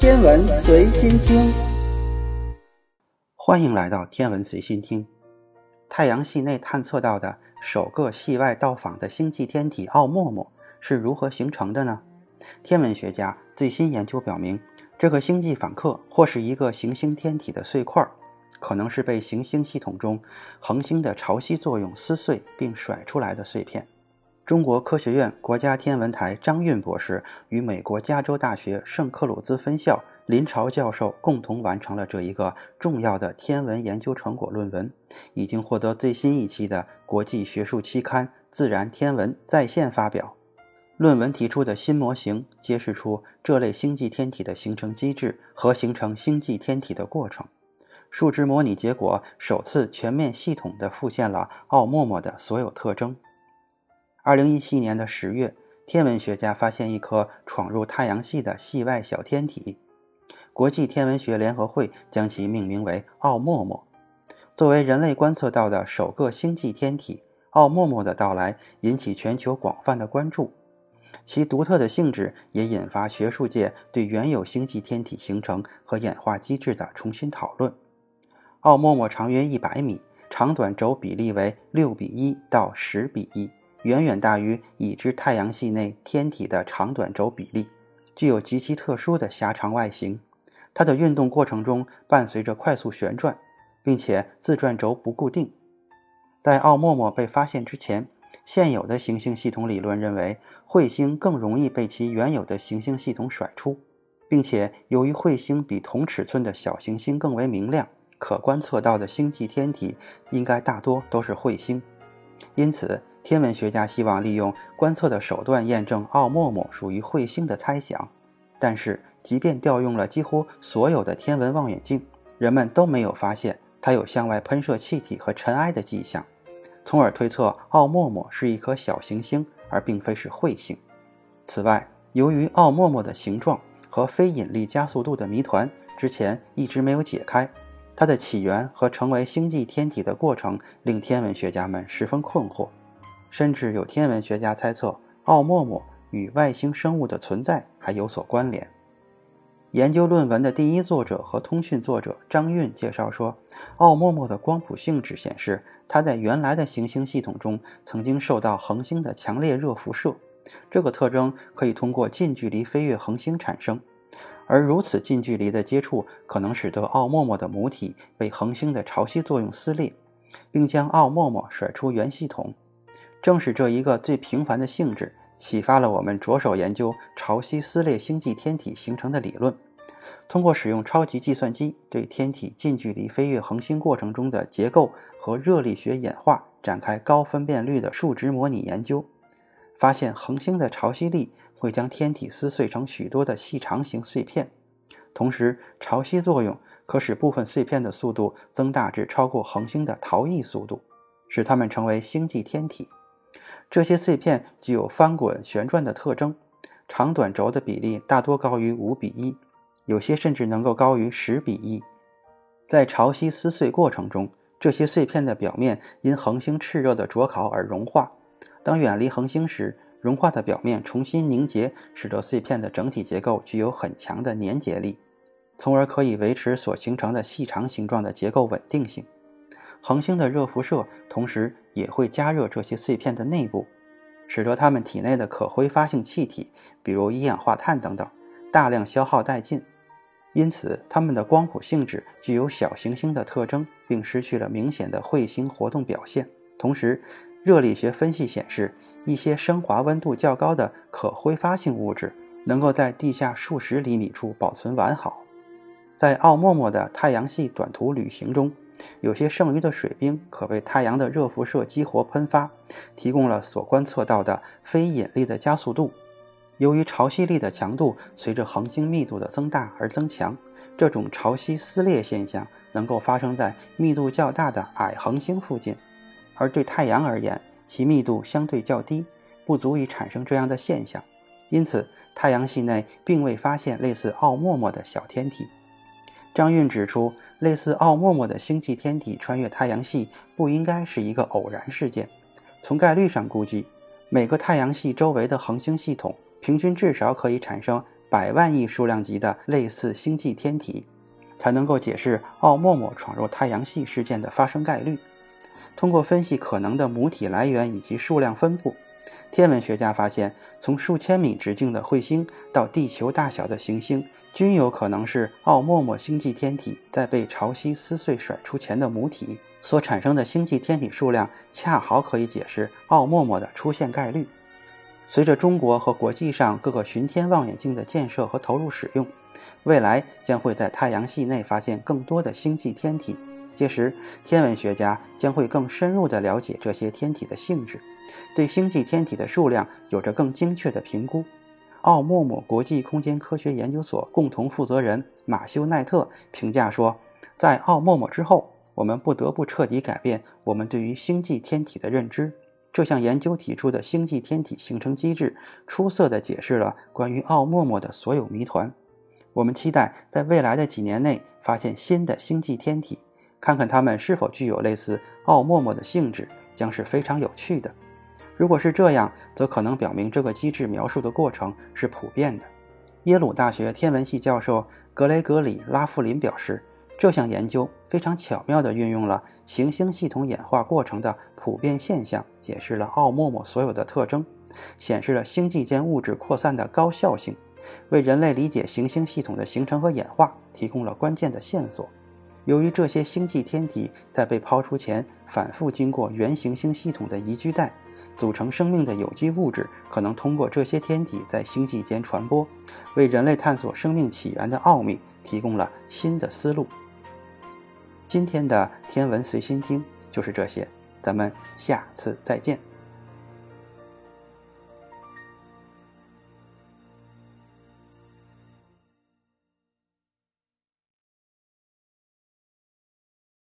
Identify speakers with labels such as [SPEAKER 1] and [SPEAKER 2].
[SPEAKER 1] 天文随心听，
[SPEAKER 2] 欢迎来到天文随心听。太阳系内探测到的首个系外到访的星际天体奥陌陌是如何形成的呢？天文学家最新研究表明，这个星际访客或是一个行星天体的碎块，可能是被行星系统中恒星的潮汐作用撕碎并甩出来的碎片。中国科学院国家天文台张运博士与美国加州大学圣克鲁兹分校林朝教授共同完成了这一个重要的天文研究成果论文，已经获得最新一期的国际学术期刊《自然天文》在线发表。论文提出的新模型揭示出这类星际天体的形成机制和形成星际天体的过程。数值模拟结果首次全面系统地复现了奥陌陌的所有特征。二零一七年的十月，天文学家发现一颗闯入太阳系的系外小天体，国际天文学联合会将其命名为奥陌陌。作为人类观测到的首个星际天体，奥陌陌的到来引起全球广泛的关注，其独特的性质也引发学术界对原有星际天体形成和演化机制的重新讨论。奥陌陌长约一百米，长短轴比例为六比一到十比一。远远大于已知太阳系内天体的长短轴比例，具有极其特殊的狭长外形。它的运动过程中伴随着快速旋转，并且自转轴不固定。在奥陌陌被发现之前，现有的行星系统理论认为彗星更容易被其原有的行星系统甩出，并且由于彗星比同尺寸的小行星更为明亮，可观测到的星际天体应该大多都是彗星。因此。天文学家希望利用观测的手段验证奥陌陌属于彗星的猜想，但是即便调用了几乎所有的天文望远镜，人们都没有发现它有向外喷射气体和尘埃的迹象，从而推测奥陌陌是一颗小行星，而并非是彗星。此外，由于奥陌陌的形状和非引力加速度的谜团之前一直没有解开，它的起源和成为星际天体的过程令天文学家们十分困惑。甚至有天文学家猜测，奥陌陌与外星生物的存在还有所关联。研究论文的第一作者和通讯作者张运介绍说，奥陌陌的光谱性质显示，它在原来的行星系统中曾经受到恒星的强烈热辐射。这个特征可以通过近距离飞越恒星产生，而如此近距离的接触可能使得奥陌陌的母体被恒星的潮汐作用撕裂，并将奥陌陌甩出原系统。正是这一个最平凡的性质，启发了我们着手研究潮汐撕裂星际天体形成的理论。通过使用超级计算机对天体近距离飞越恒星过程中的结构和热力学演化展开高分辨率的数值模拟研究，发现恒星的潮汐力会将天体撕碎成许多的细长型碎片，同时潮汐作用可使部分碎片的速度增大至超过恒星的逃逸速度，使它们成为星际天体。这些碎片具有翻滚、旋转的特征，长短轴的比例大多高于五比一，有些甚至能够高于十比一。在潮汐撕碎过程中，这些碎片的表面因恒星炽热的灼烤而融化。当远离恒星时，融化的表面重新凝结，使得碎片的整体结构具有很强的粘结力，从而可以维持所形成的细长形状的结构稳定性。恒星的热辐射同时也会加热这些碎片的内部，使得它们体内的可挥发性气体，比如一氧化碳等等，大量消耗殆尽。因此，它们的光谱性质具有小行星的特征，并失去了明显的彗星活动表现。同时，热力学分析显示，一些升华温度较高的可挥发性物质能够在地下数十厘米处保存完好。在奥陌陌的太阳系短途旅行中。有些剩余的水冰可被太阳的热辐射激活喷发，提供了所观测到的非引力的加速度。由于潮汐力的强度随着恒星密度的增大而增强，这种潮汐撕裂现象能够发生在密度较大的矮恒星附近，而对太阳而言，其密度相对较低，不足以产生这样的现象。因此，太阳系内并未发现类似奥陌陌的小天体。张运指出，类似奥陌陌的星际天体穿越太阳系不应该是一个偶然事件。从概率上估计，每个太阳系周围的恒星系统平均至少可以产生百万亿数量级的类似星际天体，才能够解释奥陌陌闯入太阳系事件的发生概率。通过分析可能的母体来源以及数量分布，天文学家发现，从数千米直径的彗星到地球大小的行星，均有可能是奥陌陌星际天体在被潮汐撕碎甩出前的母体所产生的星际天体数量，恰好可以解释奥陌陌的出现概率。随着中国和国际上各个巡天望远镜的建设和投入使用，未来将会在太阳系内发现更多的星际天体。届时，天文学家将会更深入地了解这些天体的性质，对星际天体的数量有着更精确的评估。奥莫莫国际空间科学研究所共同负责人马修奈特评价说：“在奥莫莫之后，我们不得不彻底改变我们对于星际天体的认知。这项研究提出的星际天体形成机制，出色地解释了关于奥莫莫的所有谜团。我们期待在未来的几年内发现新的星际天体。”看看它们是否具有类似奥陌陌的性质，将是非常有趣的。如果是这样，则可能表明这个机制描述的过程是普遍的。耶鲁大学天文系教授格雷格里·拉夫林表示，这项研究非常巧妙地运用了行星系统演化过程的普遍现象，解释了奥陌陌所有的特征，显示了星际间物质扩散的高效性，为人类理解行星系统的形成和演化提供了关键的线索。由于这些星际天体在被抛出前反复经过原行星系统的宜居带，组成生命的有机物质可能通过这些天体在星际间传播，为人类探索生命起源的奥秘提供了新的思路。今天的天文随心听就是这些，咱们下次再见。